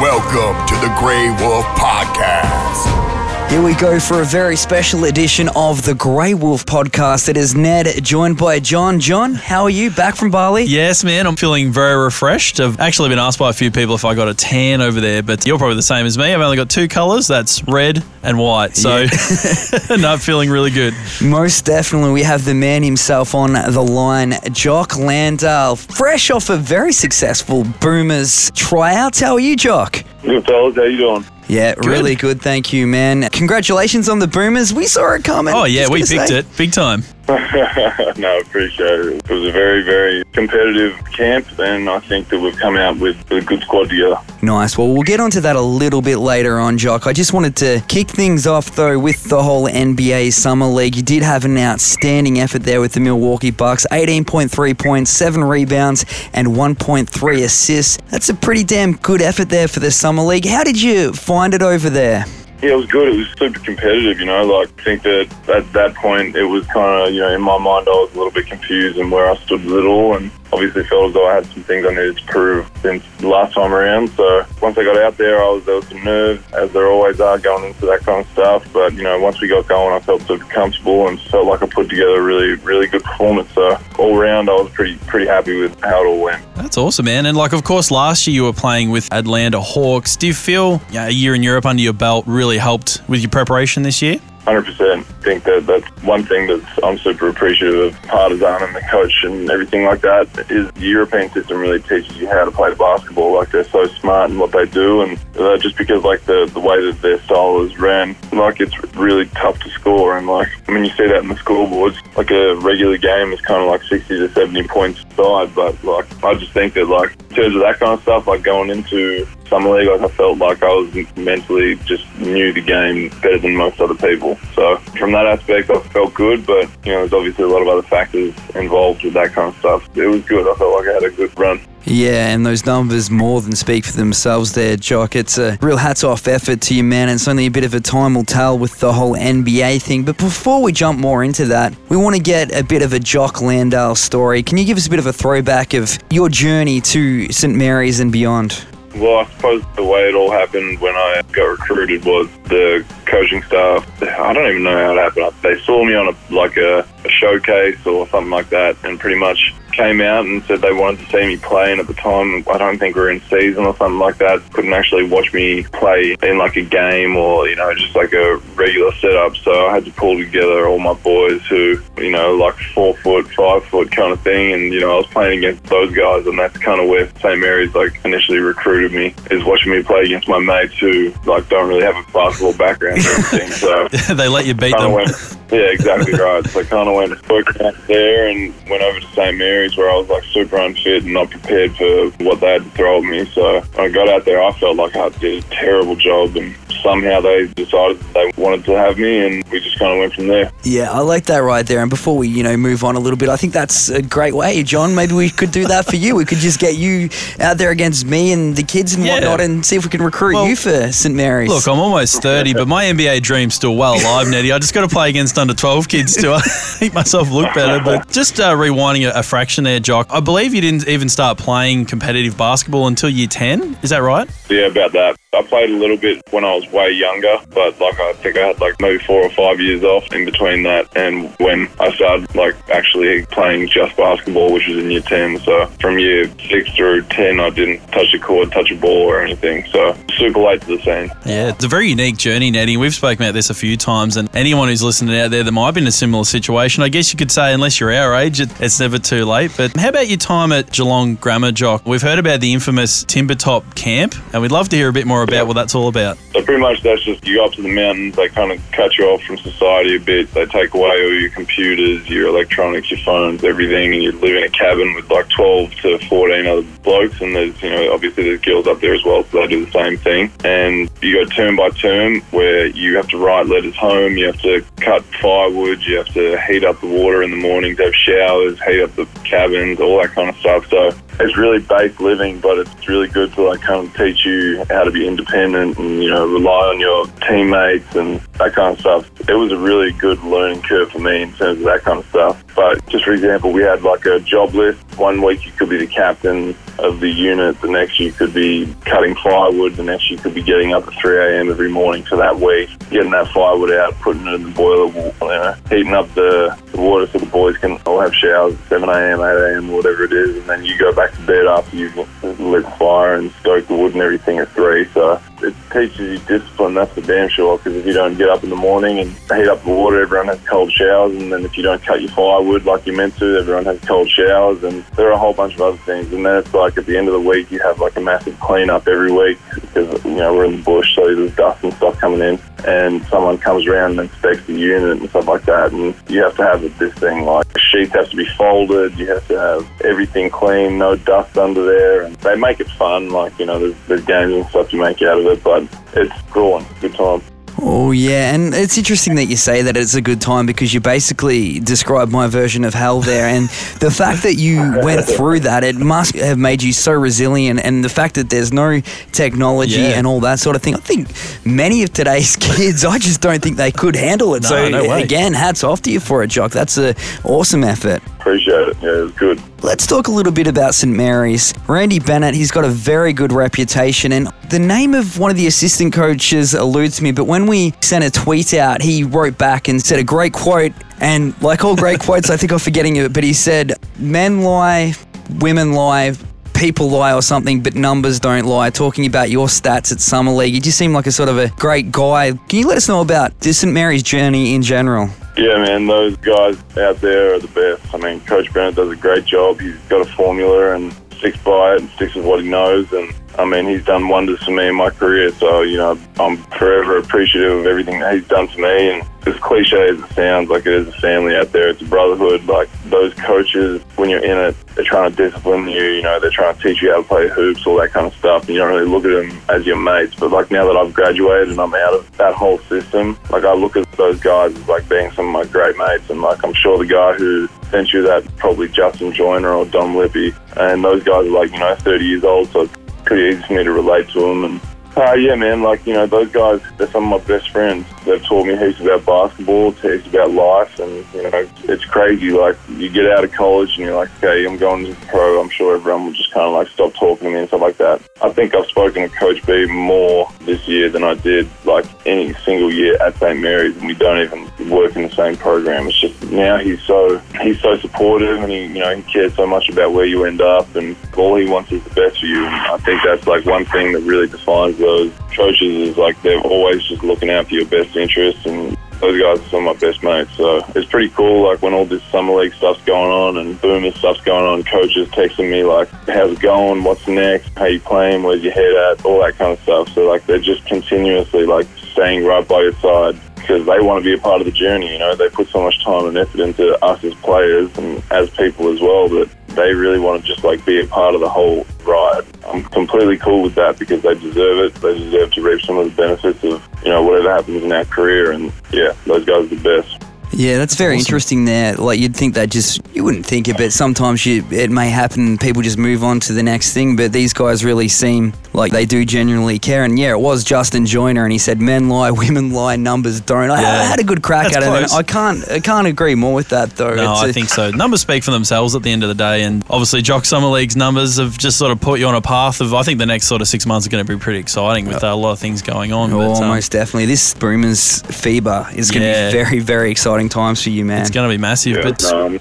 Welcome to the Grey Wolf Podcast. Here we go for a very special edition of the Grey Wolf podcast. It is Ned, joined by John. John, how are you? Back from Bali? Yes, man. I'm feeling very refreshed. I've actually been asked by a few people if I got a tan over there, but you're probably the same as me. I've only got two colours. That's red and white. So, no, I'm feeling really good. Most definitely. We have the man himself on the line, Jock Landale, fresh off a very successful Boomers tryouts. How are you, Jock? Good fellas, how you doing? Yeah, really good. Thank you, man. Congratulations on the Boomers. We saw it coming. Oh, yeah, we picked say. it big time. no, I appreciate it. It was a very, very competitive camp, and I think that we've come out with a good squad together. Nice. Well, we'll get onto that a little bit later on, Jock. I just wanted to kick things off, though, with the whole NBA Summer League. You did have an outstanding effort there with the Milwaukee Bucks 18.3 points, 7 rebounds, and 1.3 assists. That's a pretty damn good effort there for the Summer League. How did you find it over there? Yeah, it was good. It was super competitive, you know. Like, I think that at that point, it was kind of, you know, in my mind, I was a little bit confused and where I stood with it all, and obviously felt as though I had some things I needed to prove since last time around. So once I got out there, I was there was some nerves, as there always are going into that kind of stuff. But you know, once we got going, I felt super comfortable and felt like I put together a really, really good performance. So all round, I was pretty, pretty happy with how it all went. That's awesome, man. And like, of course, last year you were playing with Atlanta Hawks. Do you feel a year in Europe under your belt really helped with your preparation this year? Hundred percent. think that that's one thing that I'm super appreciative of Partizan and the coach and everything like that. Is the European system really teaches you how to play basketball? Like they're so smart in what they do, and uh, just because like the the way that their style is ran, like it's really tough to score. And like I mean, you see that in the scoreboards. Like a regular game is kind of like sixty to seventy points side, but like I just think that like terms of that kind of stuff, like going into summer league, like I felt like I was mentally just knew the game better than most other people. So from that aspect, I felt good. But you know, there's obviously a lot of other factors involved with that kind of stuff. It was good. I felt like I had a good run. Yeah, and those numbers more than speak for themselves there, Jock. It's a real hats off effort to you, man. And it's only a bit of a time will tell with the whole NBA thing. But before we jump more into that, we want to get a bit of a Jock Landale story. Can you give us a bit of a throwback of your journey to St. Mary's and beyond? Well, I suppose the way it all happened when I got recruited was the coaching staff. I don't even know how it happened. They saw me on a like a, a showcase or something like that, and pretty much came out and said they wanted to see me play. And at the time, I don't think we were in season or something like that. Couldn't actually watch me play in like a game or you know just like a regular setup. So I had to pull together all my boys who you know like four foot, five foot kind of thing, and you know I was playing against those guys, and that's kind of where St Mary's like initially recruited me is watching me play against my mates who like don't really have a basketball background or anything. So they let you beat them. went, yeah, exactly right. So I kind of went worked out there and went over to St Mary's where I was like super unfit and not prepared for what they had to throw at me. So when I got out there, I felt like I did a terrible job, and somehow they decided they wanted to have me, and we just kind of went from there. Yeah, I like that right there. And before we, you know, move on a little bit, I think that's a great way, John. Maybe we could do that for you. We could just get you out there against me and the kids and Yeah. whatnot, and see if we can recruit Well, you for St Mary's. Look, I'm almost 30, but my NBA dream's still well alive, Nettie. I just got to play against under 12 kids to uh, make myself look better. But just uh, rewinding a, a fraction there, Jock, I believe you didn't even start playing competitive basketball until year 10. Is that right? Yeah, about that. I played a little bit when I was way younger, but like I think I had like maybe four or five years off in between that and when I started like actually playing just basketball, which was in year 10. So from year six through 10, I didn't touch a court, touch a ball or anything. So super late to the scene. Yeah, it's a very unique journey, Nettie. We've spoken about this a few times, and anyone who's listening out there that might be in a similar situation, I guess you could say, unless you're our age, it, it's never too late. But how about your time at Geelong Grammar, Jock? We've heard about the infamous Timbertop camp, and we'd love to hear a bit more about what that's all about. So pretty much that's just you go up to the mountains, they kind of cut you off from society a bit. They take away all your computers, your electronics, your phones, everything, and you live in a cabin with like 12 to 14 other blokes. And there's, you know, obviously there's girls up there as well, so they do the same thing. And you go term by term where you have to write letters home, you have to cut firewood, you have to heat up the water in the morning, to have showers, heat up the cabins, all that kind of stuff. So it's really base living, but it's really good to like kind of teach you how to be independent and you know rely on your teammates and that kind of stuff. It was a really good learning curve for me in terms of that kind of stuff. But just for example, we had like a job list. One week you could be the captain of the unit, the next you could be cutting firewood, the next you could be getting up at 3 a.m. every morning for that week, getting that firewood out, putting it in the boiler, you know, heating up the, the water so the boys can all have showers at 7 a.m., 8 a.m., whatever it is, and then you go back to bed after you've lit the fire and stoked the wood and everything at 3. So it teaches you discipline, that's for damn sure, because if you don't get up in the morning and heat up the water, everyone has cold showers, and then if you don't cut your firewood like you're meant to, everyone has cold showers, and there are a whole bunch of other things. And then it's like at the end of the week, you have like a massive cleanup every week because, you know, we're in the bush, so there's dust and stuff coming in, and someone comes around and inspects the unit and stuff like that, and you have to have this thing like sheets have to be folded, you have to have everything clean, no dust under there, and they make it fun, like, you know, there's, there's games and stuff you make out of it, but it's grueling. Good time. Oh, yeah. And it's interesting that you say that it's a good time because you basically described my version of hell there. And the fact that you went through that, it must have made you so resilient. And the fact that there's no technology Yeah. and all that sort of thing. I think many of today's kids, I just don't think they could handle it. No, so, no way. again, hats off to you for it, Jock. That's an awesome effort. Appreciate it. Yeah, it was good. Let's talk a little bit about St Mary's. Randy Bennett, he's got a very good reputation, and the name of one of the assistant coaches eludes me, but when we sent a tweet out, he wrote back and said a great quote. And like all great quotes, I think I'm forgetting it, but he said, Men lie, women lie, people lie or something, but numbers don't lie. Talking about your stats at Summer League, you just seem like a sort of a great guy. Can you let us know about St Mary's journey in general? Yeah, man, those guys out there are the best. I mean, Coach Bennett does a great job. He's got a formula and sticks by it and sticks with what he knows. And I mean, he's done wonders for me in my career. So, you know, I'm forever appreciative of everything that he's done for me. And as cliche as it sounds, like it is a family out there, it's a brotherhood. Like those coaches, when you're in it, they're trying to discipline you. You know, they're trying to teach you how to play hoops, all that kind of stuff. And you don't really look at them as your mates. But like now that I've graduated and I'm out of that whole system, like I look at those guys as like being some of my great mates. And like I'm sure the guy who sent you that probably Justin Joyner or Dom Lippy, and those guys are like you know 30 years old, so pretty easy for me to relate to them. And uh, yeah, man, like you know those guys, they're some of my best friends. They've taught me heaps about basketball, heaps about life, and you know it's crazy. Like you get out of college and you're like, okay, I'm going to pro. I'm sure everyone will just kind of like stop talking to me and stuff like that. I think I've spoken to Coach B more this year than I did like any single year at St Mary's, and we don't even work in the same program. It's just now he's so he's so supportive, and he you know he cares so much about where you end up, and all he wants is the best for you. And I think that's like one thing that really defines those coaches is like they're always just looking out for your best interests and those guys are some of my best mates. So it's pretty cool. Like when all this summer league stuff's going on and boomer stuff's going on, coaches texting me like, "How's it going? What's next? How you playing? Where's your head at? All that kind of stuff." So like they're just continuously like staying right by your side because they want to be a part of the journey. You know, they put so much time and effort into us as players and as people as well that they really want to just like be a part of the whole ride. I'm completely cool with that because they deserve it. They deserve to reap some of the benefits of you know whatever happens in our career. And yeah, those guys are the best. Yeah, that's very awesome. interesting there. Like you'd think that just you wouldn't think it, but sometimes you, it may happen. People just move on to the next thing. But these guys really seem like they do genuinely care. And yeah, it was Justin Joyner, and he said, "Men lie, women lie, numbers don't." I, I had a good crack That's at it. and. I can't, I can't agree more with that though. No, It's I a- think so. Numbers speak for themselves at the end of the day, and obviously, Jock Summer League's numbers have just sort of put you on a path of. I think the next sort of six months are going to be pretty exciting with uh, a lot of things going on. Oh, but, um, most definitely. This Boomers fever is going to Yeah. be very, very exciting times for you, man. it's going to be massive. Yeah, but no,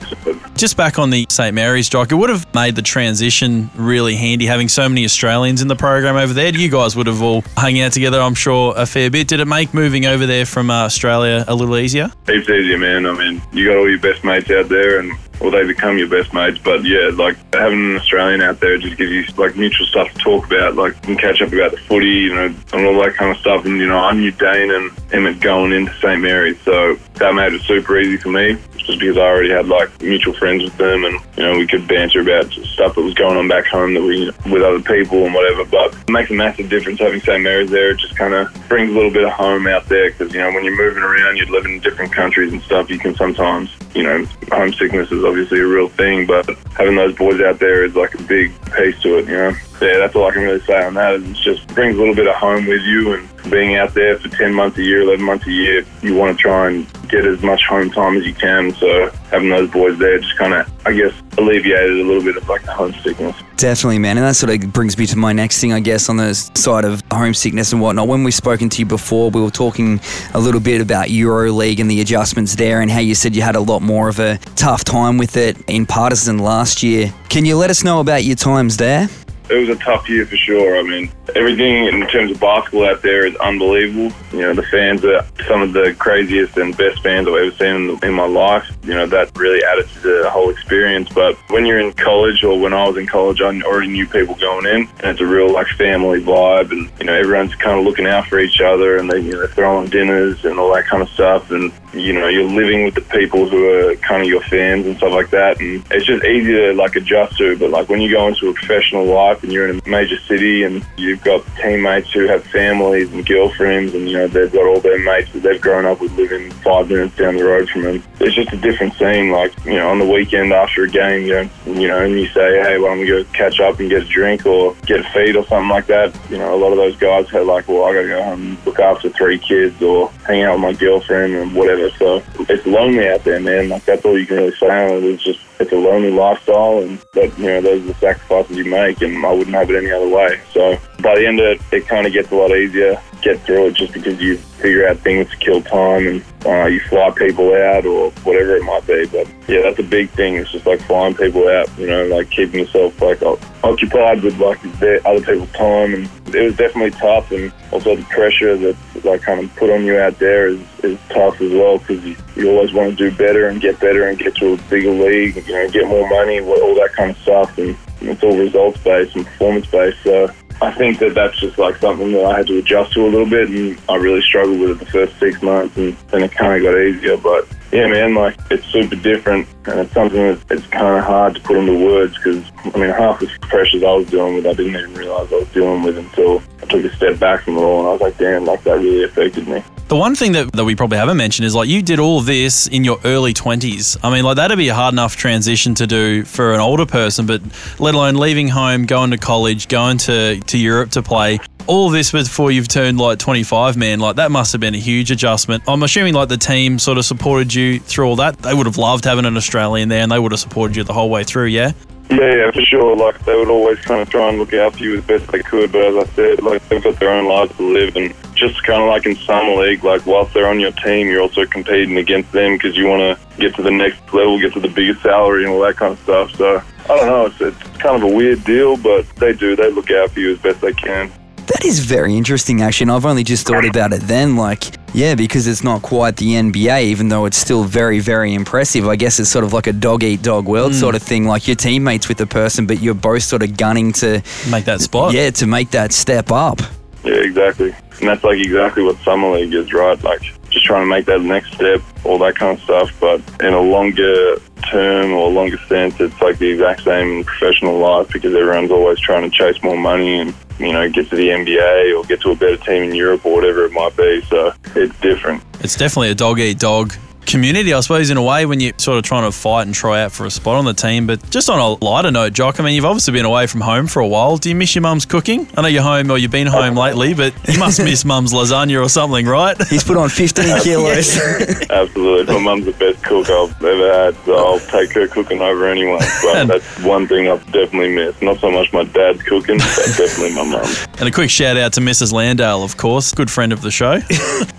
just back on the St Mary's Jock, it would have made the transition really handy having so many Australians in the program over there. You guys would have all hung out together, I'm sure, a fair bit. Did it make moving over there from uh, Australia a little easier? Heaps easier, man. I mean, you got all your best mates out there, and well, they become your best mates. But yeah, like having an Australian out there just gives you like mutual stuff to talk about. Like you can catch up about the footy, you know, and all that kind of stuff. And you know, I knew Dane and Emmett going into St Mary's, so that made it super easy for me. Just because I already had like mutual friends with them, and you know, we could banter about stuff that was going on back home that we with other people and whatever. But it makes a massive difference having St Mary's there. It just kind of brings a little bit of home out there because you know when you're moving around, you're living in different countries and stuff. You can sometimes you know, homesickness is obviously a real thing, but having those boys out there is like a big piece to it, you know. Yeah, that's all I can really say on that. It just brings a little bit of home with you and being out there for 10 months a year, 11 months a year, you want to try and get as much home time as you can. So having those boys there just kind of, I guess, alleviated a little bit of like the homesickness. Definitely, man. And that sort of brings me to my next thing, I guess, on the side of homesickness and whatnot. When we've spoken to you before, we were talking a little bit about EuroLeague and the adjustments there and how you said you had a lot more of a tough time with it in Partizan last year. Can you let us know about your times there? it was a tough year for sure. I mean, everything in terms of basketball out there is unbelievable. You know, the fans are some of the craziest and best fans I've ever seen in, my life. You know, that really added to the whole experience. But when you're in college, or when I was in college, I already knew people going in, and it's a real like family vibe, and you know, everyone's kind of looking out for each other, and they you know throwing dinners and all that kind of stuff, and you know, you're living with the people who are kind of your fans and stuff like that, and it's just easy to like adjust to. But like when you go into a professional life and you're in a major city and you've got teammates who have families and girlfriends, and you know they've got all their mates that they've grown up with living five minutes down the road from them. It's just a different scene. Like you know, on the weekend after a game, you know, you know, and you say, hey, why don't we go catch up and get a drink or get a feed or something like that. You know, a lot of those guys have like, well, I got to go home and look after three kids or hang out with my girlfriend and whatever. So it's lonely out there, man. Like that's all you can really say. It's just it's a lonely lifestyle, and that you know those are the sacrifices you make, and I wouldn't have it any other way. So by the end of it, it kind of gets a lot easier. Get through it just because you figure out things to kill time and uh, you fly people out or whatever it might be. But yeah, that's a big thing. It's just like flying people out, you know, like keeping yourself like occupied with like other people's time. And it was definitely tough. And also the pressure that's like kind of put on you out there is, is tough as well because you, you always want to do better and get better and get to a bigger league, you know, get more money, all that kind of stuff. And it's all results based and performance based. So I think that that's just like something that I had to adjust to a little bit, and I really struggled with it the first six months, and then it kind of got easier. But yeah, man, like it's super different, and it's something that it's kind of hard to put into words because I mean, half the pressures I was dealing with, I didn't even realize I was dealing with until I took a step back from it all, and I was like, damn, like that really affected me. The one thing that, that we probably haven't mentioned is like you did all this in your early 20s. I mean, like that'd be a hard enough transition to do for an older person, but let alone leaving home, going to college, going to, to Europe to play. All this before you've turned like 25, man. Like that must have been a huge adjustment. I'm assuming like the team sort of supported you through all that. They would have loved having an Australian there and they would have supported you the whole way through, yeah? Yeah, yeah, for sure. Like they would always kind of try and look out for you as best they could. But as I said, like they've got their own lives to live, and just kind of like in summer league, like whilst they're on your team, you're also competing against them because you want to get to the next level, get to the biggest salary, and all that kind of stuff. So I don't know. It's, it's kind of a weird deal, but they do. They look out for you as best they can. That is very interesting, actually. And I've only just thought about it then. Like, yeah, because it's not quite the NBA, even though it's still very, very impressive. I guess it's sort of like a dog eat dog world mm. sort of thing. Like, you're teammates with the person, but you're both sort of gunning to make that spot. Yeah, to make that step up. Yeah, exactly. And that's like exactly what Summer League is, right? Like, just trying to make that next step, all that kind of stuff. But in a longer term or longer sense, it's like the exact same in professional life because everyone's always trying to chase more money and you know, get to the NBA or get to a better team in Europe or whatever it might be. So it's different. It's definitely a dog eat dog community, I suppose, in a way, when you're sort of trying to fight and try out for a spot on the team. But just on a lighter note, Jock, I mean, you've obviously been away from home for a while. Do you miss your mum's cooking? I know you're home or you've been home lately, but you must miss mum's lasagna or something, right? He's put on 15 kilos. Absolutely. My mum's the best cook I've ever had, so I'll take her cooking over anyone. But that's one thing I've definitely missed. Not so much my dad's cooking, but definitely my mum's. And a quick shout out to Mrs. Landale, of course, good friend of the show.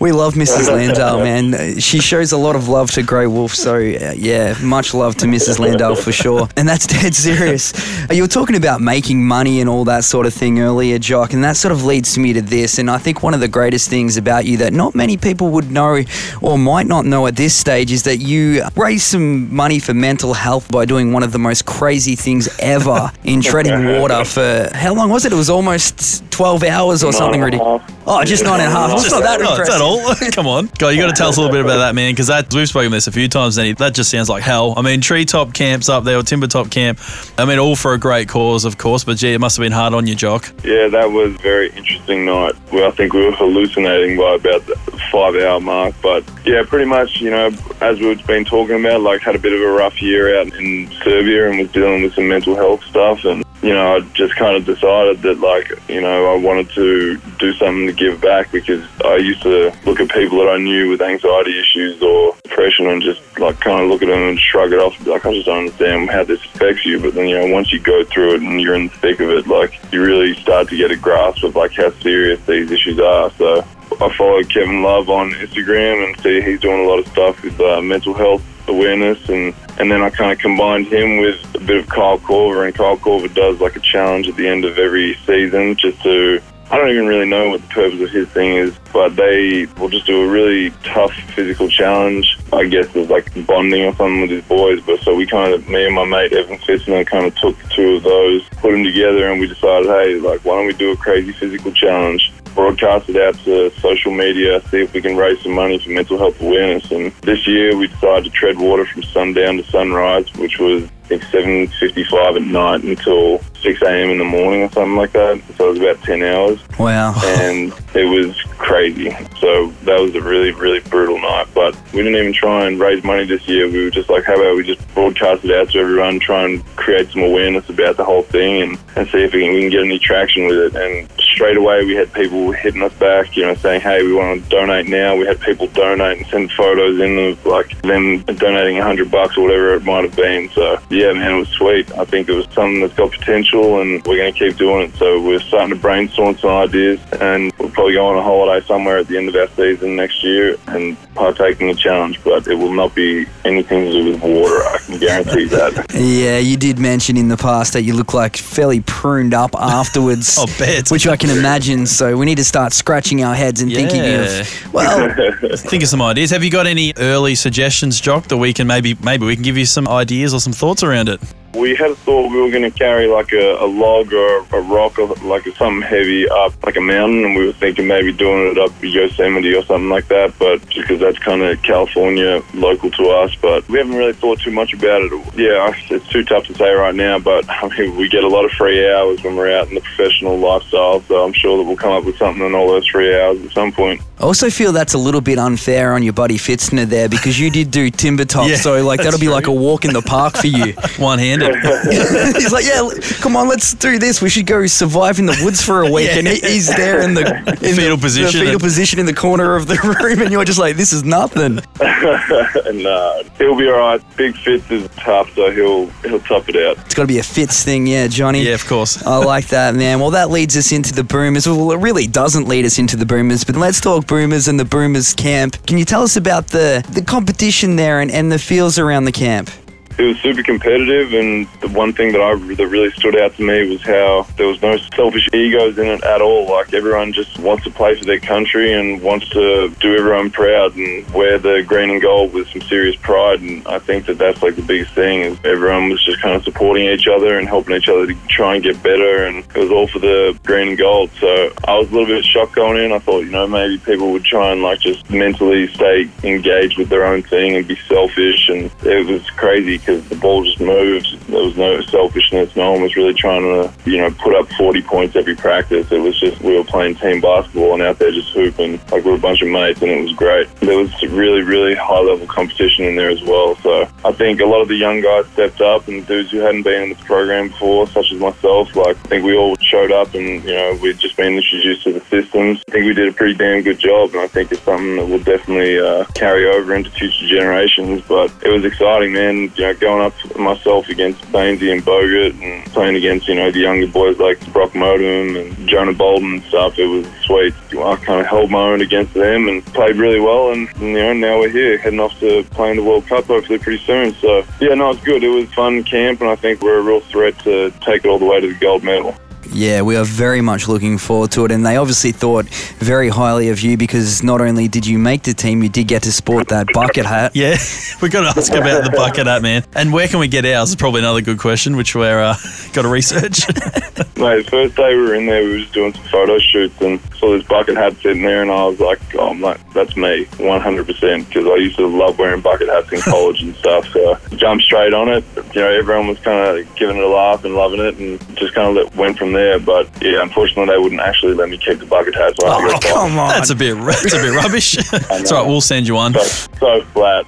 we love Mrs. Landale, man. She shows a lot of love to Grey Wolf. So uh, yeah, much love to Mrs. Landale for sure. And that's dead serious. Uh, you were talking about making money and all that sort of thing earlier, Jock, and that sort of leads me to this. And I think one of the greatest things about you that not many people would know or might not know at this stage is that you raised some money for mental health by doing one of the most crazy things ever in treading water for how long was it? It was almost 12 hours or something ridiculous. Oh, just nine and a half. It's not that impressive. Is that all? Come on. God, you got to tell us a little bit about that, man, because that that we've spoken this a few times, Danny. That just sounds like hell. I mean, treetop camps up there or Timbertop camp. I mean, all for a great cause, of course. But gee, it must have been hard on you, Jock. Yeah, that was a very interesting night. Well, I think we were hallucinating by about the five hour mark. But yeah, pretty much, you know, as we've been talking about, like had a bit of a rough year out in Serbia and was dealing with some mental health stuff. And, you know, I just kind of decided that, like, you know, I wanted to do something to give back because I used to look at people that I knew with anxiety issues or depression and just, like, kind of look at them and shrug it off. Like, I just don't understand how this affects you. But then, you know, once you go through it and you're in the thick of it, like, you really start to get a grasp of, like, how serious these issues are. So I follow Kevin Love on Instagram and see he's doing a lot of stuff with uh, mental health awareness and and then I kind of combined him with a bit of Kyle Korver and Kyle Korver does like a challenge at the end of every season just to I don't even really know what the purpose of his thing is, but they will just do a really tough physical challenge. I guess it's like bonding or something with his boys. But so we kind of, me and my mate Evan Fitzner kind of took two of those, put them together, and we decided, hey, like, why don't we do a crazy physical challenge? Broadcast it out to social media, see if we can raise some money for mental health awareness. And this year we decided to tread water from sundown to sunrise, which was I think 7.55 at night until 6 a.m. in the morning or something like that. So it was about 10 hours. Wow. And it was crazy. So that was a really, really brutal night. But we didn't even try and raise money this year. We were just like, how about we just broadcast it out to everyone, try and create some awareness about the whole thing and, and see if we can, we can get any traction with it. And straight away we had people hitting us back, you know, saying, hey, we want to donate now. We had people donate and send photos in of like them donating a hundred bucks or whatever it might have been. So yeah, man, it was sweet. I think it was something that's got potential and we're going to keep doing it. So we're starting to brainstorm some ideas and we're probably go on a holiday somewhere at the end of our season next year and partake in the challenge, but it will not be anything to do with water. I can guarantee that. Yeah, you did mention in the past that you look like fairly pruned up afterwards. I'll bet. Which I can imagine. So we need to start scratching our heads and thinking of, well, Think of some ideas. Have you got any early suggestions, Jock, that we can maybe maybe we can give you some ideas or some thoughts around it? We had thought we were going to carry like a, a log or a rock or like something heavy up like a mountain, and we were thinking maybe doing it up Yosemite or something like that. But because that's kind of California local to us, but we haven't really thought too much about it. Yeah, it's too tough to say right now. But I mean, we get a lot of free hours when we're out in the professional lifestyle, so I'm sure that we'll come up with something in all those free hours at some point. I also feel that's a little bit unfair on your buddy Fitzner there because you did do Timbertop. Yeah, so, like, that'll that's be like a walk in the park for you. One handed. He's like, yeah, come on, let's do this. We should go survive in the woods for a week. And he, he's there in the in Fetal the, position the fetal and- position in the corner of the room, and you're just like, this is nothing. and uh, he'll be all right. Big Fitz is tough, so he'll he'll tough it out. It's got to be a Fitz thing, yeah, Johnny. yeah, of course. I like that, man. Well, that leads us into the Boomers. Well, it really doesn't lead us into the Boomers, but let's talk Boomers and the Boomers camp. Can you tell us about the, the competition there and, and the feels around the camp? It was super competitive, and the one thing that I that really stood out to me was how there was no selfish egos in it at all. Like everyone just wants to play for their country and wants to do everyone proud and wear the green and gold with some serious pride. And I think that that's like the biggest thing is everyone was just kind of supporting each other and helping each other to try and get better. And it was all for the green and gold. So I was a little bit shocked going in. I thought, you know, maybe people would try and like just mentally stay engaged with their own thing and be selfish. And it was crazy because the ball just moved. There was no selfishness. No one was really trying to, you know, put up 40 points every practice. It was just we were playing team basketball and out there just hooping like we were a bunch of mates, and it was great. There was really, really high level competition in there as well. So I think a lot of the young guys stepped up, and dudes who hadn't been in this program before, such as myself, like I think we all showed up, and you know we'd just been introduced to the systems. I think we did a pretty damn good job, and I think it's something that will definitely uh, carry over into future generations. But it was exciting, man. You know, going up myself against Baynesy and Bogut, and playing against you know the younger boys like Brock Motum and Jonah Bolden and stuff. It was sweet. I kind of held my own against them and played really well. And you know now we're here, heading off to playing the World Cup hopefully pretty soon. So yeah, no, it's good. It was fun camp, and I think we're a real threat to take it all the way to the gold medal. Yeah, we are very much looking forward to it. And they obviously thought very highly of you because not only did you make the team, you did get to sport that bucket hat. Yeah, we've got to ask about the bucket hat, man. And where can we get ours? Is probably another good question, which we're uh, got to research. Mate, the first day we were in there, we were just doing some photo shoots, and saw this bucket hat sitting there, and I was like, oh, I'm like, that's me, 100%, because I used to love wearing bucket hats in college and stuff. So jumped straight on it. You know, everyone was kind of giving it a laugh and loving it, and just kind of went from there. But yeah, unfortunately, they wouldn't actually let me keep the bucket hat. So I had to Oh, go come on. That's a bit that's a bit rubbish. It's all right, we'll send you one. so, so flat.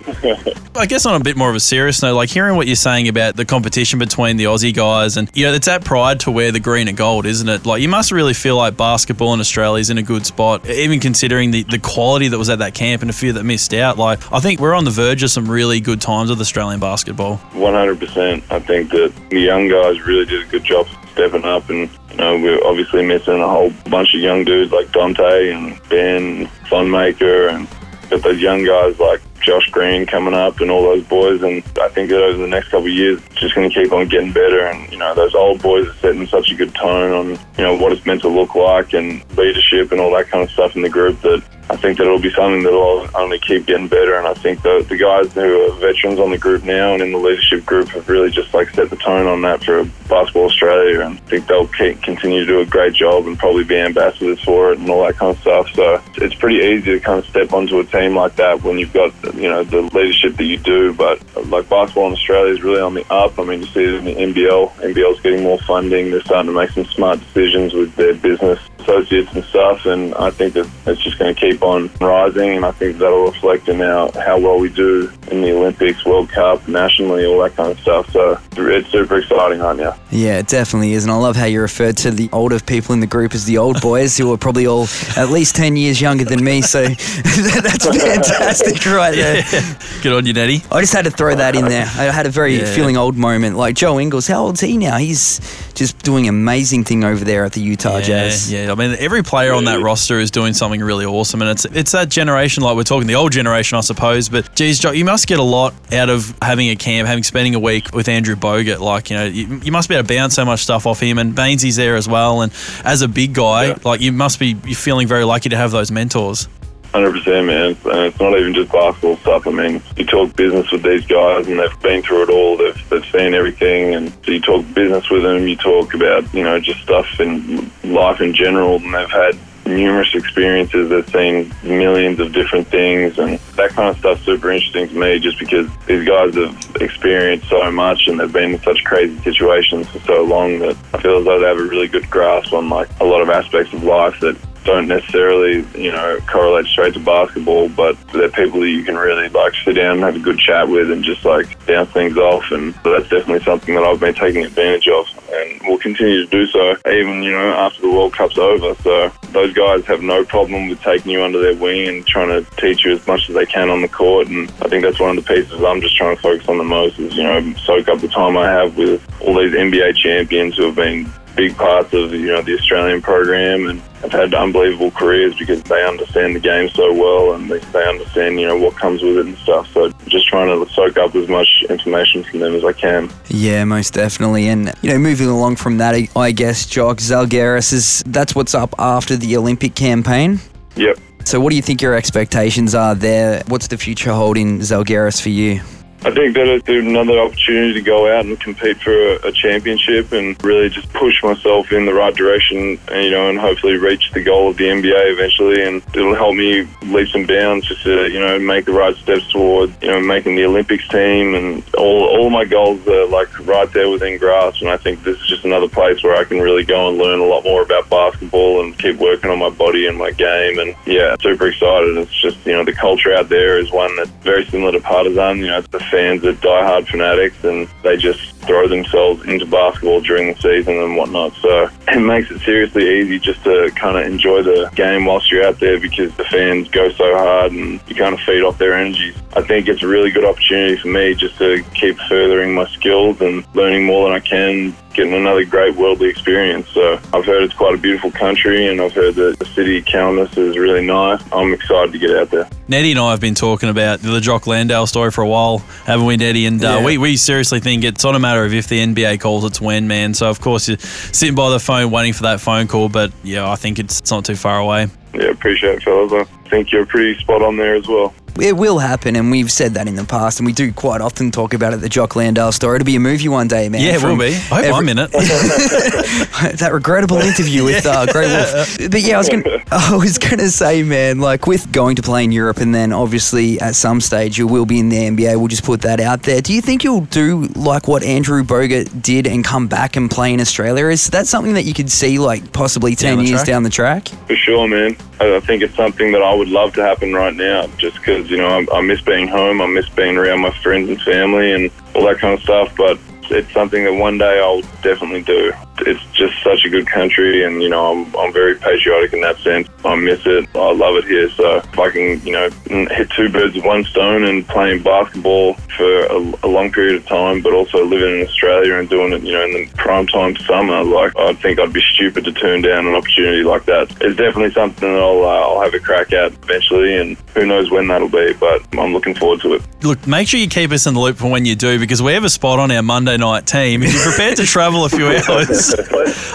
I guess on a bit more of a serious note, like hearing what you're saying about the competition between the Aussie guys, and you know, it's that pride to wear the green and gold, isn't it? Like you must really feel like basketball in Australia is in a good spot, even considering the, the quality that was at that camp and a few that missed out. Like I think we're on the verge of some really good times with Australian basketball. 100%. I think that the young guys really did a good job stepping up, and you know we're obviously missing a whole bunch of young dudes like Dante and Ben Funmaker, and got those young guys like Josh Green coming up and all those boys. And I think that over the next couple of years, it's just going to keep on getting better. And you know those old boys are setting such a good tone on you know what it's meant to look like and leadership and all that kind of stuff in the group that. I think that it'll be something that'll only keep getting better, and I think that the guys who are veterans on the group now and in the leadership group have really just like set the tone on that for Basketball Australia, and I think they'll keep, continue to do a great job and probably be ambassadors for it and all that kind of stuff. So it's pretty easy to kind of step onto a team like that when you've got you know the leadership that you do. But like basketball in Australia is really on the up. I mean, you see it in the NBL. NBL's getting more funding. They're starting to make some smart decisions with their business associates and stuff, and I think that it's just going to keep on rising, and I think that'll reflect in our how well we do in the Olympics, World Cup, nationally, all that kind of stuff. So it's super exciting right now. Yeah, it definitely is. And I love how you referred to the older people in the group as the old boys, who are probably all at least 10 years younger than me. So that's fantastic right there. Good on you, Nettie. I just had to throw that in there. I had a very Yeah. feeling old moment. Like Joe Ingles, how old's he now? He's just doing amazing thing over there at the Utah Jazz. Yeah, I mean, every player on that roster is doing something really awesome, and it's it's that generation, like we're talking the old generation, I suppose. But geez, Joe, you must get a lot out of having a camp, having spending a week with Andrew Bogut. Like, you know, you, you must be able to bounce so much stuff off him, and Baynesy's there as well. And as a big guy, Yeah. like you must be you're feeling very lucky to have those mentors. Hundred percent, man. And it's not even just basketball stuff. I mean, you talk business with these guys, and they've been through it all. They've they've seen everything, and so you talk business with them. You talk about you know just stuff in life in general, and they've had numerous experiences. They've seen millions of different things, and that kind of stuff's super interesting to me. Just because these guys have experienced so much, and they've been in such crazy situations for so long that I feel as though they have a really good grasp on like a lot of aspects of life that don't necessarily, you know, correlate straight to basketball, but they're people that you can really like sit down and have a good chat with and just like bounce things off. And that's definitely something that I've been taking advantage of will continue to do so even, you know, after the World Cup's over. So those guys have no problem with taking you under their wing and trying to teach you as much as they can on the court. And I think that's one of the pieces I'm just trying to focus on the most is, you know, soak up the time I have with all these NBA champions who have been big parts of you know the Australian program and have had unbelievable careers because they understand the game so well and they, they understand you know what comes with it and stuff. So just trying to soak up as much information from them as I can. Yeah, most definitely. And, you know, moving along from that, I- guess, Jock, Zalgiris is that's what's up after the Olympic campaign. Yep. So, what do you think your expectations are there? What's the future hold in Zalgiris for you? I think that it's another opportunity to go out and compete for a, championship and really just push myself in the right direction, and, you know, and hopefully reach the goal of the NBA eventually. And it'll help me leaps and bounds just to, you know, make the right steps toward, you know, making the Olympics team. And all, all my goals are like right there within grasp. And I think this is just another place where I can really go and learn a lot more about basketball and keep working on my body and my game. And yeah, super excited. It's just, you know, the culture out there is one that's very similar to Partizan. You know, the fans are diehard fanatics and they just throw themselves into basketball during the season and whatnot. So it makes it seriously easy just to kind of enjoy the game whilst you're out there because the fans go so hard and you kind of feed off their energies. I think it's a really good opportunity for me just to keep furthering my skills and learning more than I can, getting another great worldly experience. So I've heard it's quite a beautiful country and I've heard that the city of Kalamazoo is really nice. I'm excited to get out there. Nettie and I have been talking about the Jock Landale story for a while, haven't we, Nettie? And uh, Yeah. we, we seriously think it's not a matter of if the NBA calls, it's when, man. So, of course, you're sitting by the phone waiting for that phone call, but yeah, I think it's, it's not too far away. Yeah, appreciate it, fellas. I think you're pretty spot on there as well. It will happen, and we've said that in the past, and we do quite often talk about it. The Jock Landale story. It'll be a movie one day, man. Yeah, it will be. I hope every- I'm in it. that regrettable interview with uh, Grey Wolf. But yeah, I was gonna, I was gonna say, man, like with going to play in Europe, and then obviously at some stage you will be in the NBA. We'll just put that out there. Do you think you'll do like what Andrew Bogut did and come back and play in Australia? Is that something that you could see like possibly ten Down years track? down the track? For sure, man. I I think it's something that I would love to happen right now, just because you know I, I miss being home, I miss being around my friends and family, and all that kind of stuff. But it's something that one day I'll definitely do. It's just such a good country, and you know I'm I'm very patriotic in that sense. I miss it. I love it here. So if I can, you know, hit two birds with one stone and playing basketball for a, a long period of time, but also living in Australia and doing it, you know, in the prime time summer, like I think I'd be stupid to turn down an opportunity like that. It's definitely something that I'll uh, I'll have a crack at eventually, and who knows when that'll be, but I'm looking forward to it. Look, make sure you keep us in the loop for when you do, because we have a spot on our Monday night team. If you're prepared to travel a few hours,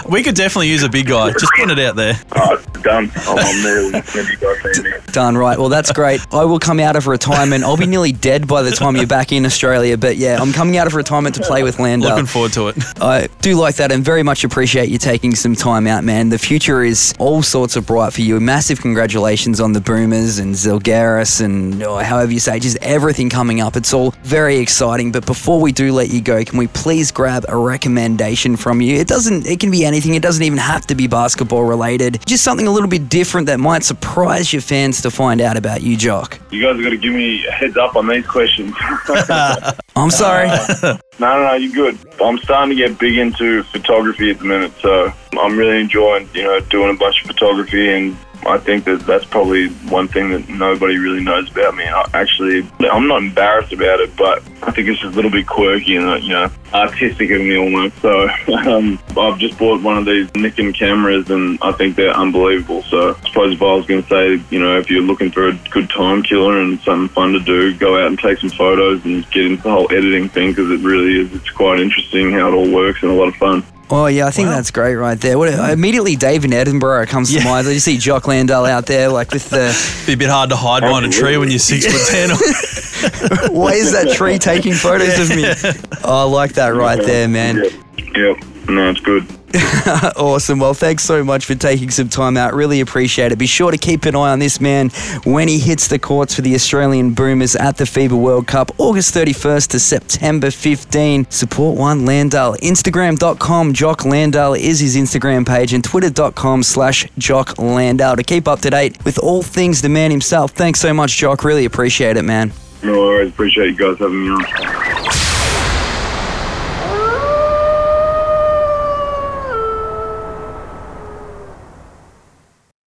we could definitely use a big guy. Just put it out there. All right, done. I'm, I'm there when you guys need me. Done right. Well, that's great. I will come out of retirement. I'll be nearly dead by the time you're back in Australia. But yeah, I'm coming out of retirement to play with Landale. Looking forward to it. I do like that and very much appreciate you taking some time out, man. The future is all sorts of bright for you. Massive congratulations on the Boomers and Zilgaris and oh, however you say, just everything coming up. It's all very exciting. But before we do let you go, can we please grab a recommendation from you? It doesn't, it can be anything. It doesn't even have to be basketball related. Just something a little bit different that might surprise your fans to find out about you, Jock. You guys have got to give me a heads up on these questions. I'm sorry. Uh, no, no, no, you're good. I'm starting to get big into photography at the minute, so I'm really enjoying, you know, doing a bunch of photography, and I think that that's probably one thing that nobody really knows about me. I actually, I'm not embarrassed about it, but I think it's just a little bit quirky and, uh, you know, artistic of me almost. So um, I've just bought one of these Nikon cameras, and I think they're unbelievable. So I suppose if I was going to say, you know, if you're looking for a good time killer and something fun to do, go out and take some photos and get into the whole editing thing because it really is. It's quite interesting how it all works and a lot of fun. Oh yeah, I think that's great right there. What, hmm. immediately, David Attenborough comes to Yeah. mind. You see Jock Landale out there, like with the Be a bit hard to hide behind a tree when you're six foot ten. why is that tree taking photos of me? Oh, I like that right there, man. Yep. Yep. No, it's good. Awesome. Well, thanks so much for taking some time out. Really appreciate it. Be sure to keep an eye on this man when he hits the courts for the Australian Boomers at the FIBA World Cup, August 31st to September 15. Support one Landale. Instagram.com Jock Landale is his Instagram page and twitter.com slash Jock Landale to keep up to date with all things the man himself. Thanks so much, Jock. Really appreciate it, man. No worries. Appreciate you guys having me on.